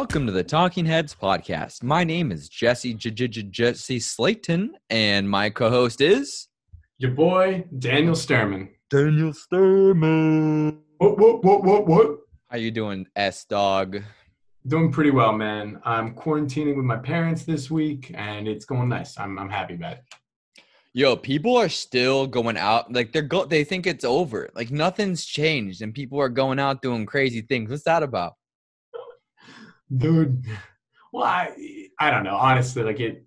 Welcome to the Talking Heads podcast. My name is Jesse J- J- J- Jesse Slayton, and my co-host is Your boy, Daniel Sturman. Daniel Sturman. What, what, what, what, what? How you doing, S Dog? Doing pretty well, man. I'm quarantining with my parents this week, and it's going nice. I'm, I'm happy about it. Yo, people are still going out like they're go. They think it's over. Like nothing's changed, and people are going out doing crazy things. What's that about? Dude, well, I, I don't know. Honestly, like it,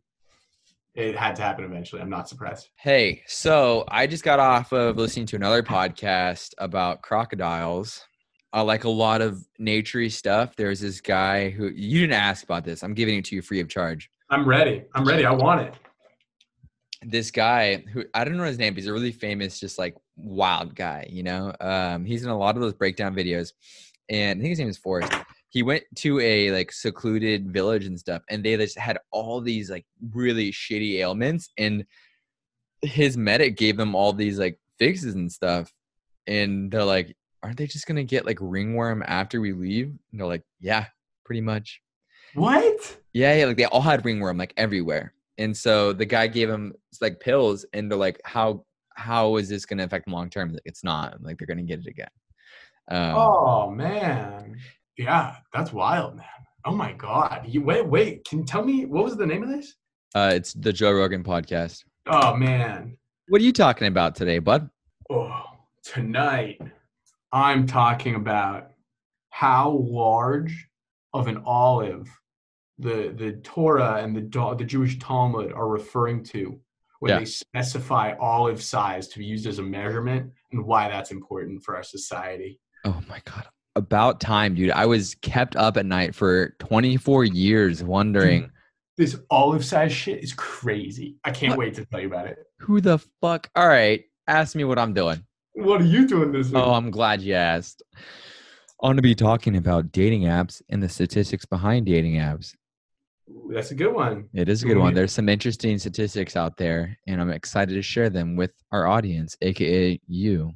it had to happen eventually. I'm not surprised. Hey, so I just got off of listening to another podcast about crocodiles. I like a lot of naturey stuff. There's this guy who you didn't ask about this. I'm giving it to you free of charge. I'm ready. I'm ready. I want it. This guy who I don't know his name, but he's a really famous, just like wild guy, you know? Um, he's in a lot of those breakdown videos. And I think his name is Forrest. He went to a like secluded village and stuff, and they just had all these like really shitty ailments. And his medic gave them all these like fixes and stuff. And they're like, aren't they just gonna get like ringworm after we leave? And they're like, yeah, pretty much. What? Yeah, yeah, like they all had ringworm like everywhere. And so the guy gave him like pills, and they're like, how how is this gonna affect them long term? Like it's not. Like they're gonna get it again. Um, Oh man. Yeah, that's wild, man. Oh my god. You wait, wait. Can you tell me what was the name of this? uh, it's the Joe Rogan podcast. Oh man. What are you talking about today, bud? Oh, tonight I'm talking about how large of an olive the the Torah and the the Jewish Talmud are referring to when Yeah. they specify olive size to be used as a measurement and why that's important for our society. Oh my god. About time, dude. I was kept up at night for 24 years wondering This olive size shit is crazy. I can't What? wait to tell you about it. who the fuck. All right, ask me what I'm doing. What are you doing this week? Oh, I'm glad you asked. I'm going to be talking about dating apps and the statistics behind dating apps. That's a good one. It is a good one. There's some interesting statistics out there, and I'm excited to share them with our audience, aka you.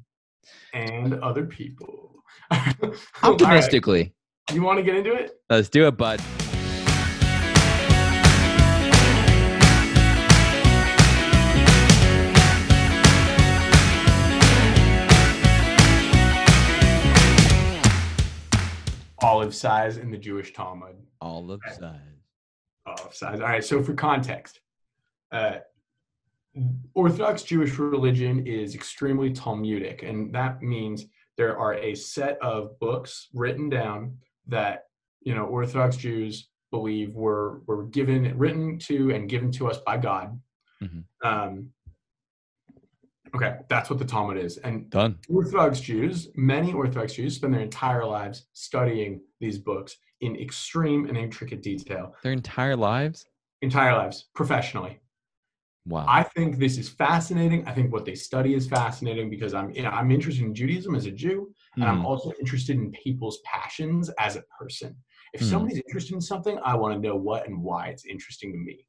And other people. All right. Optimistically. You want to get into it? Let's do it, bud. Olive size in the Jewish Talmud. Olive size. Olive size. All right. So for context, uh, Orthodox Jewish religion is extremely Talmudic, and that means there are a set of books written down that you know Orthodox Jews believe were were given, written to, and given to us by God. Mhm. Um, okay, that's what the Talmud is, and Done. Orthodox Jews, many Orthodox Jews spend their entire lives studying these books in extreme and intricate detail. Their entire lives? Entire lives, professionally. Wow. I think this is fascinating. I think what they study is fascinating because I'm you know, I'm interested in Judaism as a Jew, and I'm Mhm. also interested in people's passions as a person. If Mhm. somebody's interested in something, I want to know what and why it's interesting to me.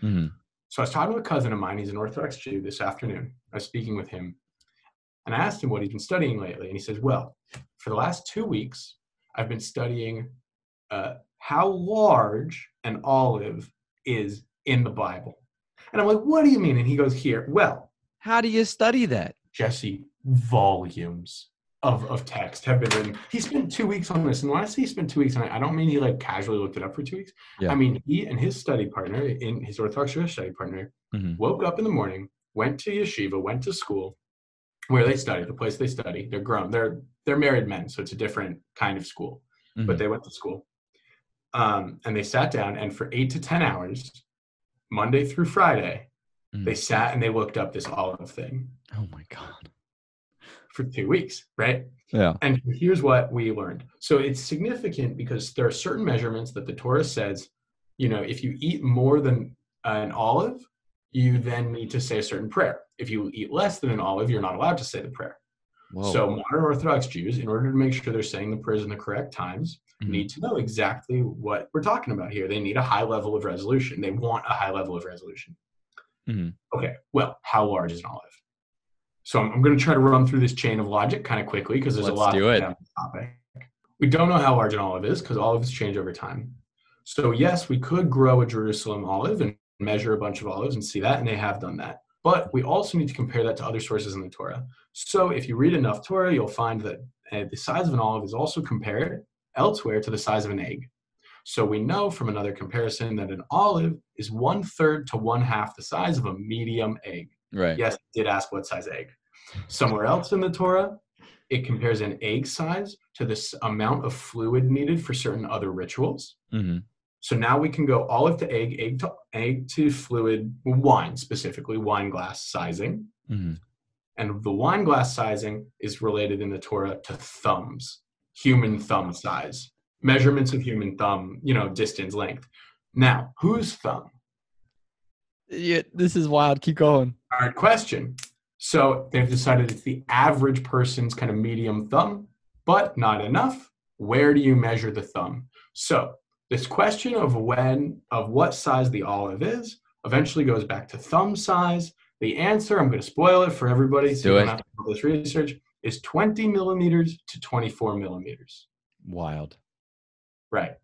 Mhm. So I was talking to a cousin of mine. He's an Orthodox Jew this afternoon. I was speaking with him, and I asked him what he's been studying lately. And he says, "Well, for the last two weeks, I've been studying uh, how large an olive is in the Bible." And I'm like, "What do you mean?" And he goes, "Here, well, How do you study that? Jesse, volumes." Of, of text have been written. He spent two weeks on this, and when I say he spent two weeks on it, I don't mean he like casually looked it up for two weeks. Yeah. I mean he and his study partner, in his Orthodox Jewish study partner, Mhm. woke up in the morning, went to yeshiva, went to school, where they study, the place they study. They're grown. They're they're married men, so it's a different kind of school. But Mhm. they went to school, um, and they sat down, and for eight to ten hours, Monday through Friday, Mhm. they sat and they looked up this olive thing Oh my god. for two weeks, right? Yeah. And here's what we learned. So it's significant because there are certain measurements that the Torah says, you know, if you eat more than an olive, you then need to say a certain prayer. If you eat less than an olive, you're not allowed to say the prayer. Whoa. So modern Orthodox Jews, in order to make sure they're saying the prayers in the correct times, Mhm. need to know exactly what we're talking about here. They need a high level of resolution. They want a high level of resolution. Mhm. Okay, well, how large is an olive? So I'm, I'm going to try to run through this chain of logic kind of quickly because there's Let's a lot do it. get on this topic. We don't know how large an olive is because olives change over time. So, yes, we could grow a Jerusalem olive and measure a bunch of olives and see that, and they have done that. But we also need to compare that to other sources in the Torah. So, if you read enough Torah, you'll find that uh, the size of an olive is also compared elsewhere to the size of an egg. So, we know from another comparison that an olive is one third to one half the size of a medium egg. Right. Yes, did ask what size egg. Somewhere else in the Torah, it compares an egg size to this amount of fluid needed for certain other rituals. hmm So now we can go olive to egg, egg to egg to fluid, wine specifically, wine glass sizing. hmm And the wine glass sizing is related in the Torah to thumbs, human thumb size, measurements of human thumb, you know, distance, length. Now, whose thumb? Yeah, this is wild. Keep going. Hard question. So they've decided it's the average person's kind of medium thumb, but not enough. Where do you measure the thumb? So this question of when, of what size the olive is, eventually goes back to thumb size. The answer, I'm going to spoil it for everybody, so Do you it. don't have to do this research, is 20 millimeters to 24 millimeters. Wild. Right.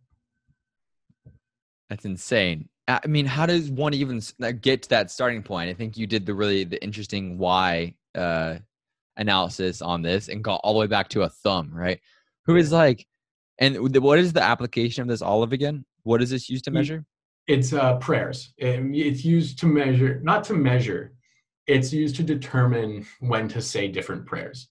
That's insane. I mean, how does one even get to that starting point? I think you did the really the interesting why uh, analysis on this and got all the way back to a thumb, right? Who is like, and what is the application of this olive again? What is this used to measure? It's uh, prayers. Um, It's used to measure, not to measure. It's used to determine when to say different prayers.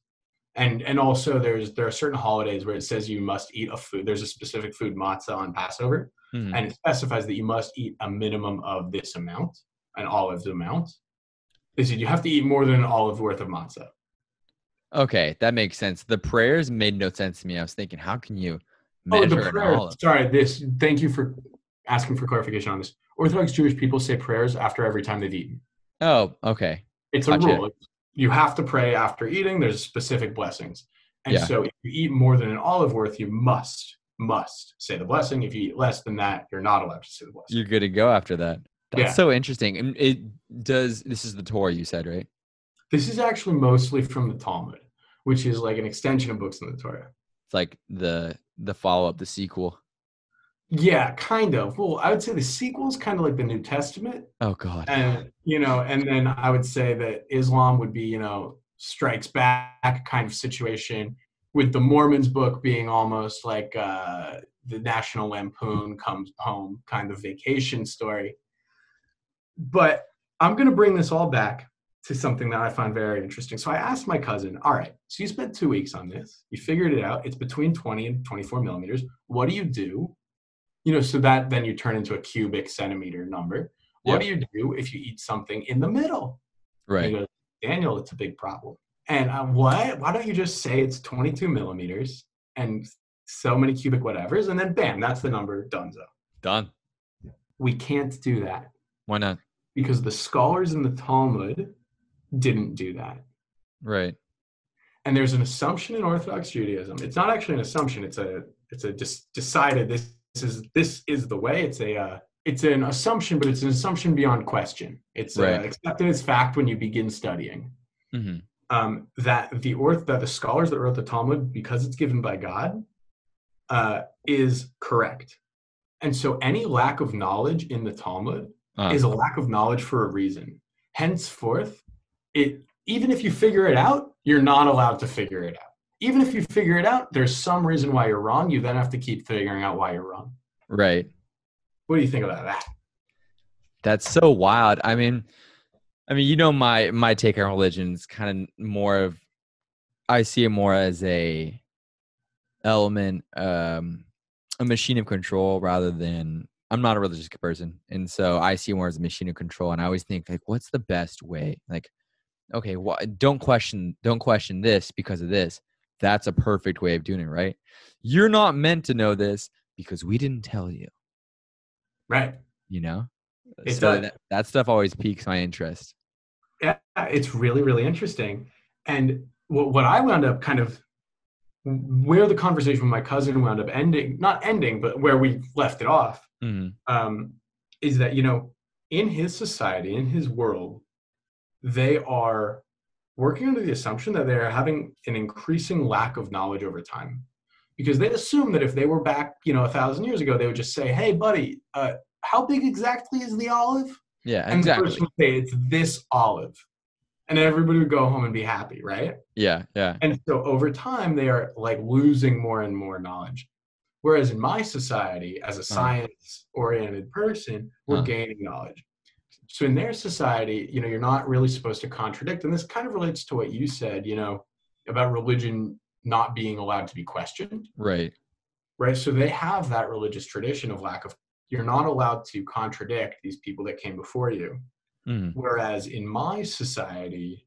And and also there's there are certain holidays where it says you must eat a food. There's a specific food matzah on Passover, Mhm. and it specifies that you must eat a minimum of this amount, an olive's amount. They said you have to eat more than an olive worth of matzah. Okay, that makes sense. The prayers made no sense to me. I was thinking, how can you Oh, measure the an olive? Sorry, this. Thank you for asking for clarification on this. Orthodox Jewish people say prayers after every time they've eaten. Oh, okay. It's a Gotcha. rule. You have to pray after eating. There's specific blessings. And Yeah. so if you eat more than an olive worth, you must, must say the blessing. If you eat less than that, you're not allowed to say the blessing. You're good to go after that. That's Yeah. so interesting. And it does. This is the Torah you said, right? This is actually mostly from the Talmud, which is like an extension of books in the Torah. It's like the the follow up, the sequel. Yeah, kind of. Well, I would say the sequel is kind of like the New Testament. Oh God. And, you know, and then I would say that Islam would be, you know, strikes back kind of situation with the Mormons book being almost like uh, the National Lampoon comes home kind of vacation story. But I'm going to bring this all back to something that I find very interesting. So I asked my cousin, all right, so you spent two weeks on this, you figured it out, it's between 20 and 24 millimeters. What do you do? You know, so that then you turn into a cubic centimeter number. What do you do if you eat something in the middle? Right. Goes, Daniel, it's a big problem. And I'm, what? Why don't you just say it's 22 millimeters and so many cubic whatevers, and then bam, that's the number, donezo. Done. We can't do that Why not? because the scholars in the Talmud didn't do that. Right. And there's an assumption in Orthodox Judaism. It's not actually an assumption. It's a it's a dis- decided this is this is the way. It's a uh, it's an assumption, but it's an assumption beyond question. It's uh, accepted as fact when you begin studying. hmm um, that the orth that the scholars that wrote the Talmud, because it's given by God, uh, is correct. And so any lack of knowledge in the Talmud Uh, is a lack of knowledge for a reason. Henceforth, it even if you figure it out, you're not allowed to figure it out. Even if you figure it out, there's some reason why you're wrong. You then have to keep figuring out why you're wrong. right. What do you think about that? That's so wild. I mean, I mean, you know, my my take on religion is kind of more of, I see it more as a element, um, a machine of control rather than. I'm not a religious person, and so I see it more as a machine of control. And I always think like, what's the best way? Like, okay, well, don't question, don't question this because of this. That's a perfect way of doing it, right? You're not meant to know this because we didn't tell you. Right. You know, It so does. that, that stuff always piques my interest. yeah, it's really, really interesting. And what, what I wound up kind of where the conversation with my cousin wound up ending, not ending, but where we left it off, Mhm. um, is that, you know, in his society, in his world, they are working under the assumption that they're having an increasing lack of knowledge over time. because they assume that if they were back, you know, a thousand years ago, they would just say, "Hey, buddy, uh, how big exactly is the olive?" Yeah, And the exactly. person would say, "It's this olive," and everybody would go home and be happy, right? Yeah, yeah. And so over time, they are like losing more and more knowledge. Whereas in my society, as a science oriented person, we're Huh. gaining knowledge. So in their society, you know, you're not really supposed to contradict. And this kind of relates to what you said, you know, about religion not being allowed to be questioned, Right. right? So they have that religious tradition of lack of, you're not allowed to contradict these people that came before you. Mhm. Whereas in my society,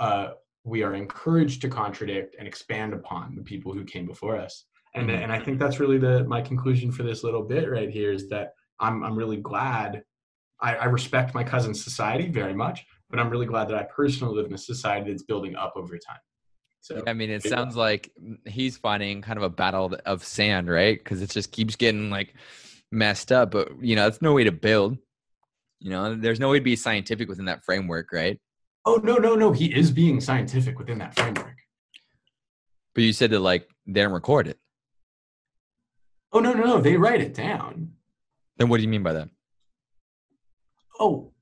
uh, we are encouraged to contradict and expand upon the people who came before us. And, Mhm. and I think that's really the my conclusion for this little bit right here is that I'm I'm really glad. I, I respect my cousin's society very much, but I'm really glad that I personally live in a society that's building up over time. So I mean, it sounds like he's fighting kind of a battle of sand, right? Because it just keeps getting like messed up. But you know, it's no way to build. You know, there's no way to be scientific within that framework, right? oh no no no, he is being scientific within that framework. But you said that like they don't record it. Oh no no no, they write it down. Then what do you mean by that? Oh,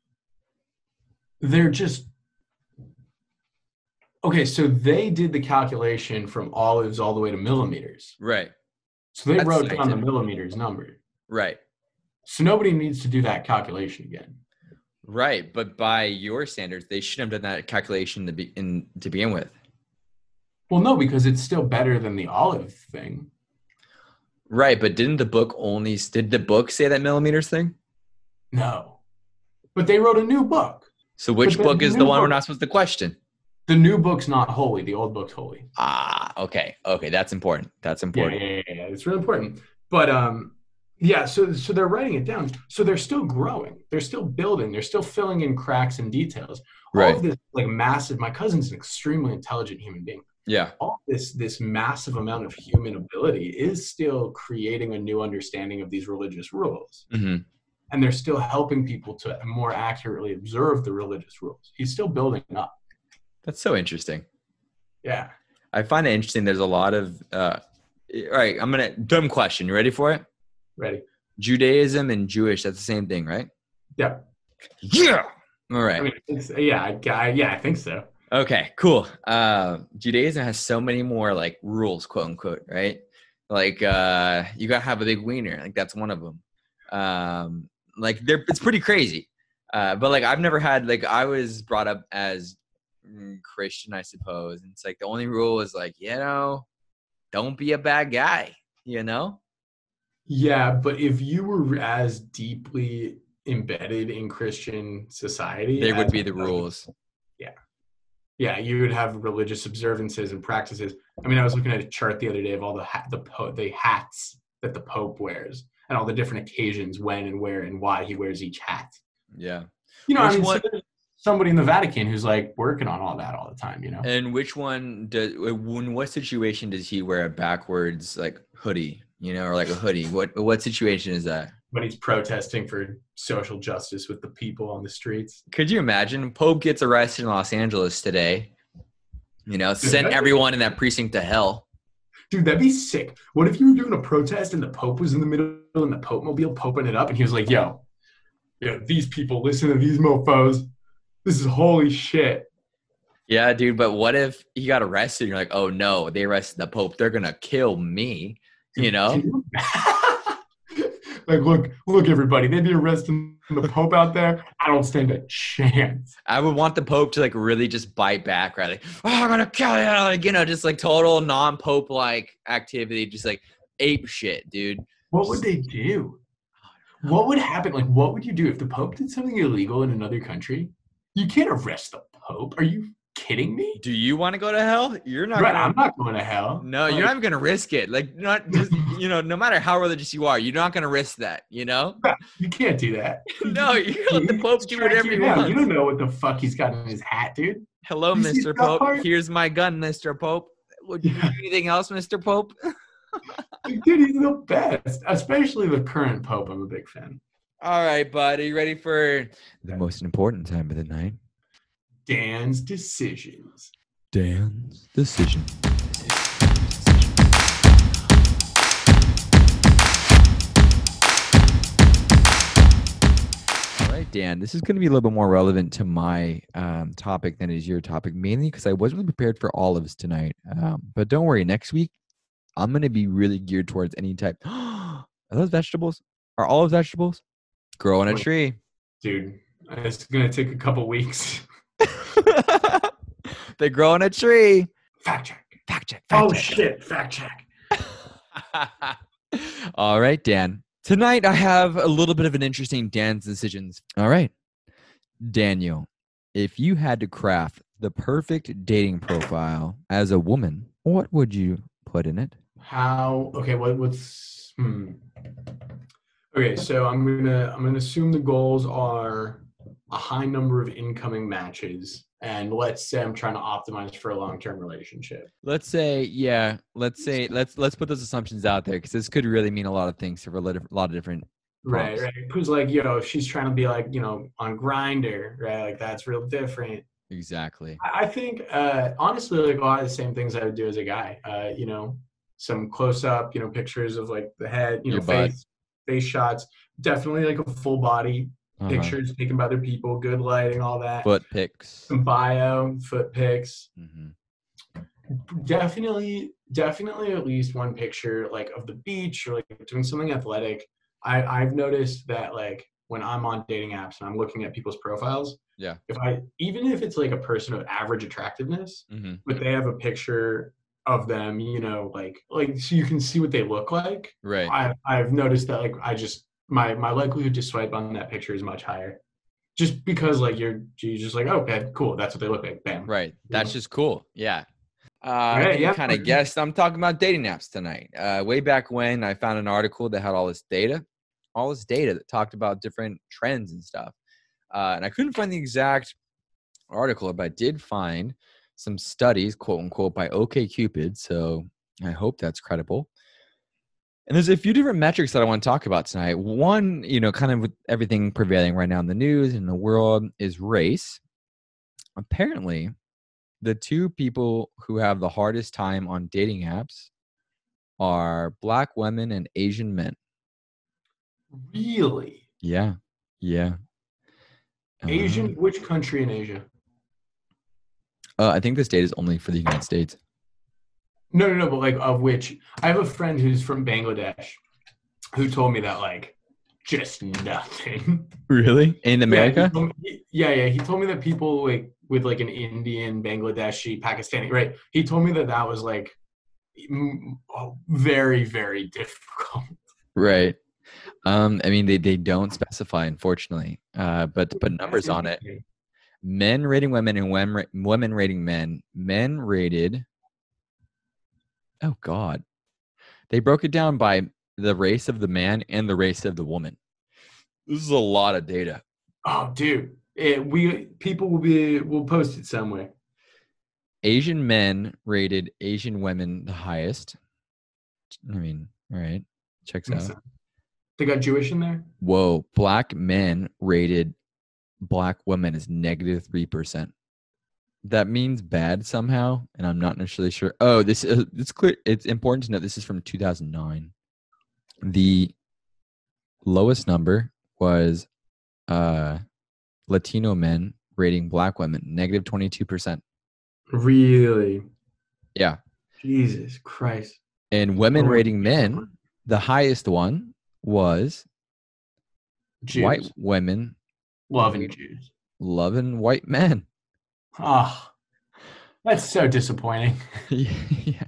they're just okay. So they did the calculation from olives all the way to millimeters. Right. So they That's wrote down the millimeters number. Right. So nobody needs to do that calculation again. Right. But by your standards, they shouldn't have done that calculation to be in to begin with. Well, no, because it's still better than the olive thing. Right. But didn't the book only did the book say that millimeters thing? No, but they wrote a new book. So which book the is the one we're not supposed to question? The new book's not holy. The old book's holy. Ah, okay. Okay, that's important. That's important. yeah, yeah, yeah. It's really important. But um, yeah. So so they're writing it down. So they're still growing. They're still building. They're still filling in cracks and details. All Right. of this like massive. My cousin's an extremely intelligent human being. Yeah. All this this massive amount of human ability is still creating a new understanding of these religious rules, hmm and they're still helping people to more accurately observe the religious rules. He's still building up. That's so interesting. Yeah. I find it interesting. There's a lot of. Uh, all right, I'm gonna dumb question. You ready for it? Ready. Judaism and Jewish. That's the same thing, right? Yeah. Yeah. All right. I mean, yeah, I, I, yeah, I think so. Okay, cool. Uh, Judaism has so many more like rules, quote unquote, right? Like uh, you gotta have a big wiener, like that's one of them. Um, like they're it's pretty crazy. Uh, but like I've never had like I was brought up as mm, Christian, I suppose. And it's like the only rule is like you know, don't be a bad guy. You know? Yeah, but if you were as deeply embedded in Christian society, There would be the cousin- rules. Yeah, Yeah, you would have religious observances and practices. I mean, I was looking at a chart the other day of all the ha- the po- the hats that the Pope wears and all the different occasions when and where and why he wears each hat. Yeah. You know, I mean, one- somebody in the Vatican who's like working on all that all the time. You know, And which one does? In what situation does he wear a backwards like hoodie? You know, or like a hoodie? What what situation is that? when he's protesting for social justice with the people on the streets. Could you imagine Pope gets arrested in Los Angeles today? You know, send that'd- everyone in that precinct to hell. Dude, that'd be sick. What if you were doing a protest and the Pope was in the middle and the Pope mobile poping it up and he was like, yo, yo, these people, listen to these mofos. This is holy shit. Yeah, dude. But what if he got arrested? And you're like, oh no, they arrested the Pope. They're gonna kill me. You know? like, look, look, everybody, they'd be arresting the Pope out there. I don't stand a chance. I would want the Pope to like really just bite back, right? Like, oh, I'm gonna kill you, like you know, just like total non-Pope like activity, just like ape shit, dude. What would they do? What would happen? Like, what would you do if the Pope did something illegal in another country? You can't arrest the Pope. Are you kidding me? Do you want to go to hell? You're not Right, gonna. I'm not going to hell. No, you're not even gonna risk it. Like, not just you know, no matter how religious you are, you're not gonna risk that. You know? You can't do that. No, you let the Pope do whatever he Yeah, wants. You don't know what the fuck he's got in his hat, dude. Hello, You Mr. Pope. part? Here's my gun, Mr. Pope. Would you do anything else, Mr. Pope? Dude, he's the best. Especially the current Pope. I'm a big fan. All right, bud. Are you ready for the most important time of the night? Dan's Decisions. Dan's Decision. All right, Dan, this is going to be a little bit more relevant to my um, topic than is your topic, mainly because I wasn't prepared for olives tonight. Um, but don't worry, next week I'm going to be really geared towards any type. Are those vegetables? Are olives vegetables? Grow on a tree. Dude, it's going to take a couple weeks. they grow on a tree. Fact check. Fact check. Fact Oh check. shit, fact check. All right, Dan. Tonight I have a little bit of an interesting Dan's decisions. All right. Daniel, if you had to craft the perfect dating profile as a woman, what would you put in it? How okay, what what's hmm. Okay, so I'm gonna I'm gonna assume the goals are a high number of incoming matches. And let's say I'm trying to optimize for a long-term relationship. Let's say, yeah, let's say let's let's put those assumptions out there because this could really mean a lot of things for a lot of, a lot of different Right, Props. right. Because like, you know, if she's trying to be like, you know, on Grindr, right? Like that's real different. exactly. I I think uh honestly like a lot of the same things I would do as a guy. Uh, you know, some close up, you know, pictures of like the head, you know, butt. face face shots. Definitely like a full body Uh-huh. pictures taken by other people, good lighting, all that. Foot pics. Some bio, foot pics. hmm Definitely, definitely at least one picture like of the beach or like doing something athletic. I, I've noticed that like when I'm on dating apps and I'm looking at people's profiles, Yeah. if I even if it's like a person of average attractiveness, hmm but they have a picture of them, you know, like like so you can see what they look like. Right. I I've noticed that like I just my my likelihood to swipe on that picture is much higher. Just because like you're you're just like okay cool that's what they look like bam Right. That's Yeah. just cool. Yeah. Uh, Right, you yeah. kind of guessed. I'm talking about dating apps tonight. Uh, way back when I found an article that had all this data, all this data that talked about different trends and stuff. Uh, and I couldn't find the exact article, but I did find some studies, quote unquote, by OKCupid. So I hope that's credible. And there's a few different metrics that I want to talk about tonight. One, you know, kind of with everything prevailing right now in the news and the world is race. Apparently, the two people who have the hardest time on dating apps are black women and Asian men. really Yeah. Yeah. Asian Uh, which country in Asia Uh, I think this data is only for the United States. No no no but like of which I have a friend who's from Bangladesh who told me that like just nothing Really? In America? told me- yeah, yeah. He told me that people like with like an Indian, Bangladeshi, Pakistani, right? He told me that that was like oh, very, very difficult. Right. Um, I mean, they, they don't specify, unfortunately, uh, but to put numbers on it. Men rating women and women, women rating men. Men rated. Oh, God. They broke it down by the race of the man and the race of the woman. This is a lot of data. Oh, dude, it, we people will be we'll post it somewhere. Asian men rated Asian women the highest. I mean, all right, checks out. They got Jewish in there. Whoa, black men rated black women as negative three percent. That means bad somehow, and I'm not necessarily sure. Oh, this is it's clear. It's important to note this is from 2009. The lowest number was uh, Latino men rating black women negative 22 percent. Really, Yeah, Jesus Christ. and women Oh, rating men, the highest one was Jews. white women loving Jews. loving white men. Ah, that's so disappointing. yeah.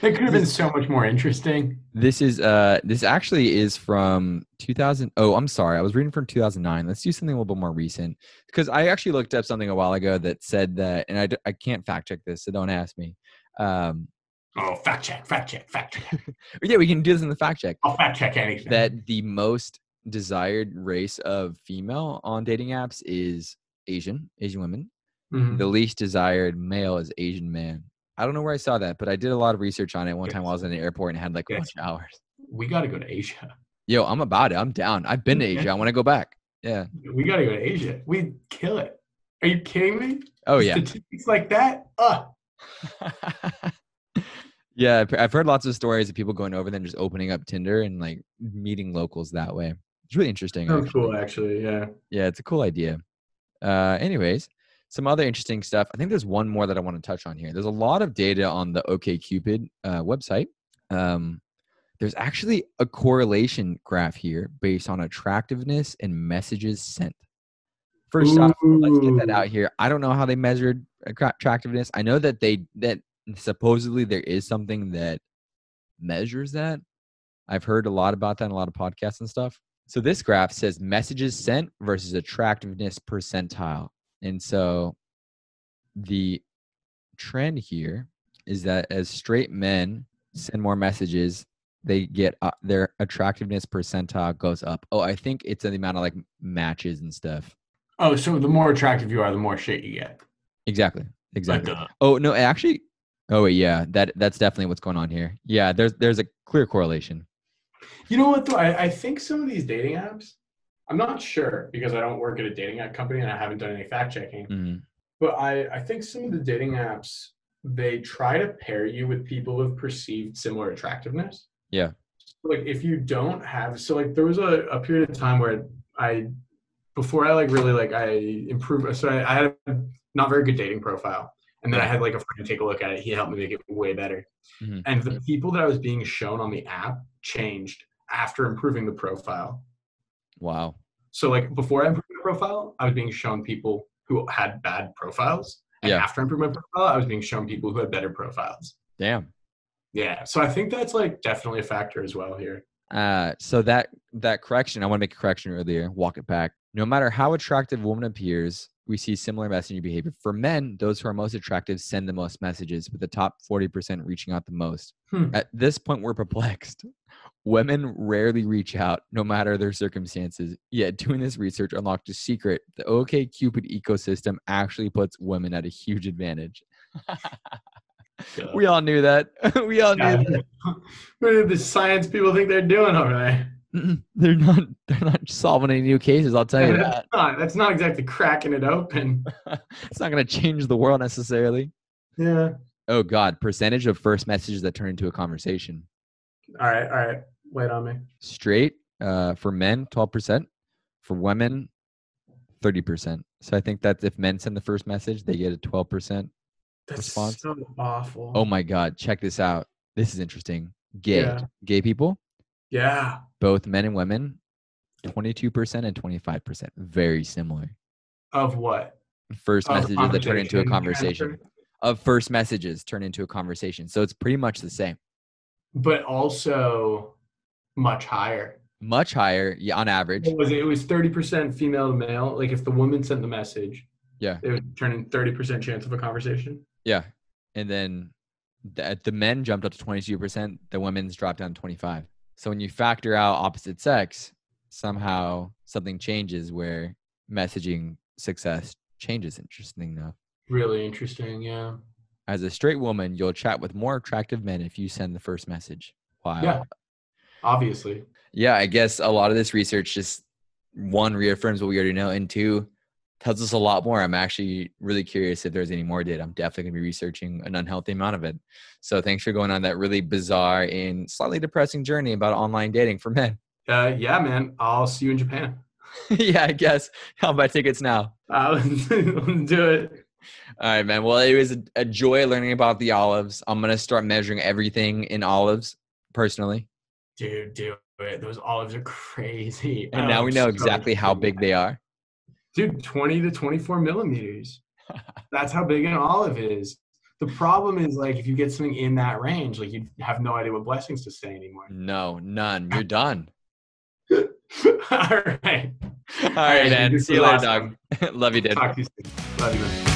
That could have been so much more interesting. This is uh this actually is from 2000 Oh, I'm sorry. I was reading from 2009. Let's do something a little bit more recent because I actually looked up something a while ago that said that and I I can't fact check this, so don't ask me. Um Oh, fact check, fact check, fact check. yeah, we can do this in the fact check. I'll fact check anything. That the most desired race of female on dating apps is Asian, Asian women. Mhm. The least desired male is Asian man. I don't know where I saw that, but I did a lot of research on it one time while I was in the airport and had like a bunch of hours. we got to go to Asia. Yo, I'm about it. I'm down. I've been to Asia. I want to go back. Yeah. We got to go to Asia. We kill it. Are you kidding me? Oh yeah. Statistics like that? Uh, yeah, I've- heard lots of stories of people going over there and just opening up Tinder and like meeting locals that way. It's really interesting. So actually. cool, actually. Yeah. Yeah, it's a cool idea. Uh, anyways, some other interesting stuff. I think there's one more that I want to touch on here. There's a lot of data on the OKCupid uh, website. Um, there's actually a correlation graph here based on attractiveness and messages sent. First off, let's get that out here. I don't know how they measured attractiveness. I know that they that supposedly there is something that measures that. I've heard a lot about that in a lot of podcasts and stuff. So this graph says messages sent versus attractiveness percentile. And so the trend here is that as straight men send more messages, they get uh, their attractiveness percentile goes up. Oh, I think it's the amount of like matches and stuff. Oh, so the more attractive you are, the more shit you get. Exactly. Exactly. uh, Oh no, actually. Oh wait, yeah, that that's definitely what's going on here. Yeah, there's there's a clear correlation. you know what though? I, I think some of these dating apps, I'm not sure because I don't work at a dating app company and I haven't done any fact checking. Mhm. But I, I think some of the dating apps they try to pair you with people with perceived similar attractiveness. Yeah. Like if you don't have so like there was a, a period of time where I before I like really like I improved so I, I had a not very good dating profile. And then I had like a friend take a look at it. He helped me make it way better. Mhm. And the people that I was being shown on the app changed after improving the profile. Wow. So like before I improved my profile, I was being shown people who had bad profiles. And Yeah. after I improved my profile, I was being shown people who had better profiles. Damn. Yeah. So I think that's like definitely a factor as well here. Uh, so that that correction, I want to make a correction earlier. Walk it back. No matter how attractive a woman appears, we see similar messaging behavior. For men, those who are most attractive send the most messages, with the top forty percent reaching out the most. Hmm. At this point, we're perplexed. Women rarely reach out, no matter their circumstances. Yet, doing this research unlocked a secret: the OKCupid ecosystem actually puts women at a huge advantage. We all knew that. we all knew yeah. that. what do the science people think they're doing over there? They're not. They're not solving any new cases. I'll tell you that. not, that's not exactly cracking it open. it's not going to change the world necessarily. Yeah. Oh God, percentage of first messages that turn into a conversation. All right. All right. Wait on me. Straight uh, for men, twelve percent. For women, thirty percent. So I think that if men send the first message, they get a twelve percent. That's Response? so awful. Oh my God, check this out. This is interesting. Gay, Yeah. gay people, yeah. both men and women, twenty-two percent and twenty-five percent. Very similar. Of what? First Of messages that turn into a conversation. Of first messages turn into a conversation. So it's pretty much the same. But also much higher. Much higher, yeah, on average. What was it? It was thirty percent female to male. Like if the woman sent the message, Yeah. it would turn in thirty percent chance of a conversation. Yeah. And then the, the men jumped up to 22%, the women's dropped down to 25. So when you factor out opposite sex, somehow something changes where messaging success changes. Interesting enough. Really interesting. Yeah. As a straight woman, you'll chat with more attractive men if you send the first message. Wow. Yeah. Obviously. Yeah, I guess a lot of this research just one reaffirms what we already know, and two tells us a lot more. I'm actually really curious if there's any more data. I'm definitely gonna be researching an unhealthy amount of it. So thanks for going on that really bizarre and slightly depressing journey about online dating for men. Uh, yeah, man. I'll see you in Japan. yeah, I guess. I'll buy tickets now. Uh, let's do it. All right, man. Well, it was a, a joy learning about the olives. I'm gonna start measuring everything in olives personally, Dude, do it. Those olives are crazy. and now oh, we know so exactly how big they are. Dude, 20 to 24 millimeters. That's how big an olive is. The problem is like if you get something in that range, like you have no idea what blessings to say anymore. No, none. You're done. All right. All right, man. See you later, dog. Love you, dude. Talk to you soon. Love you, man.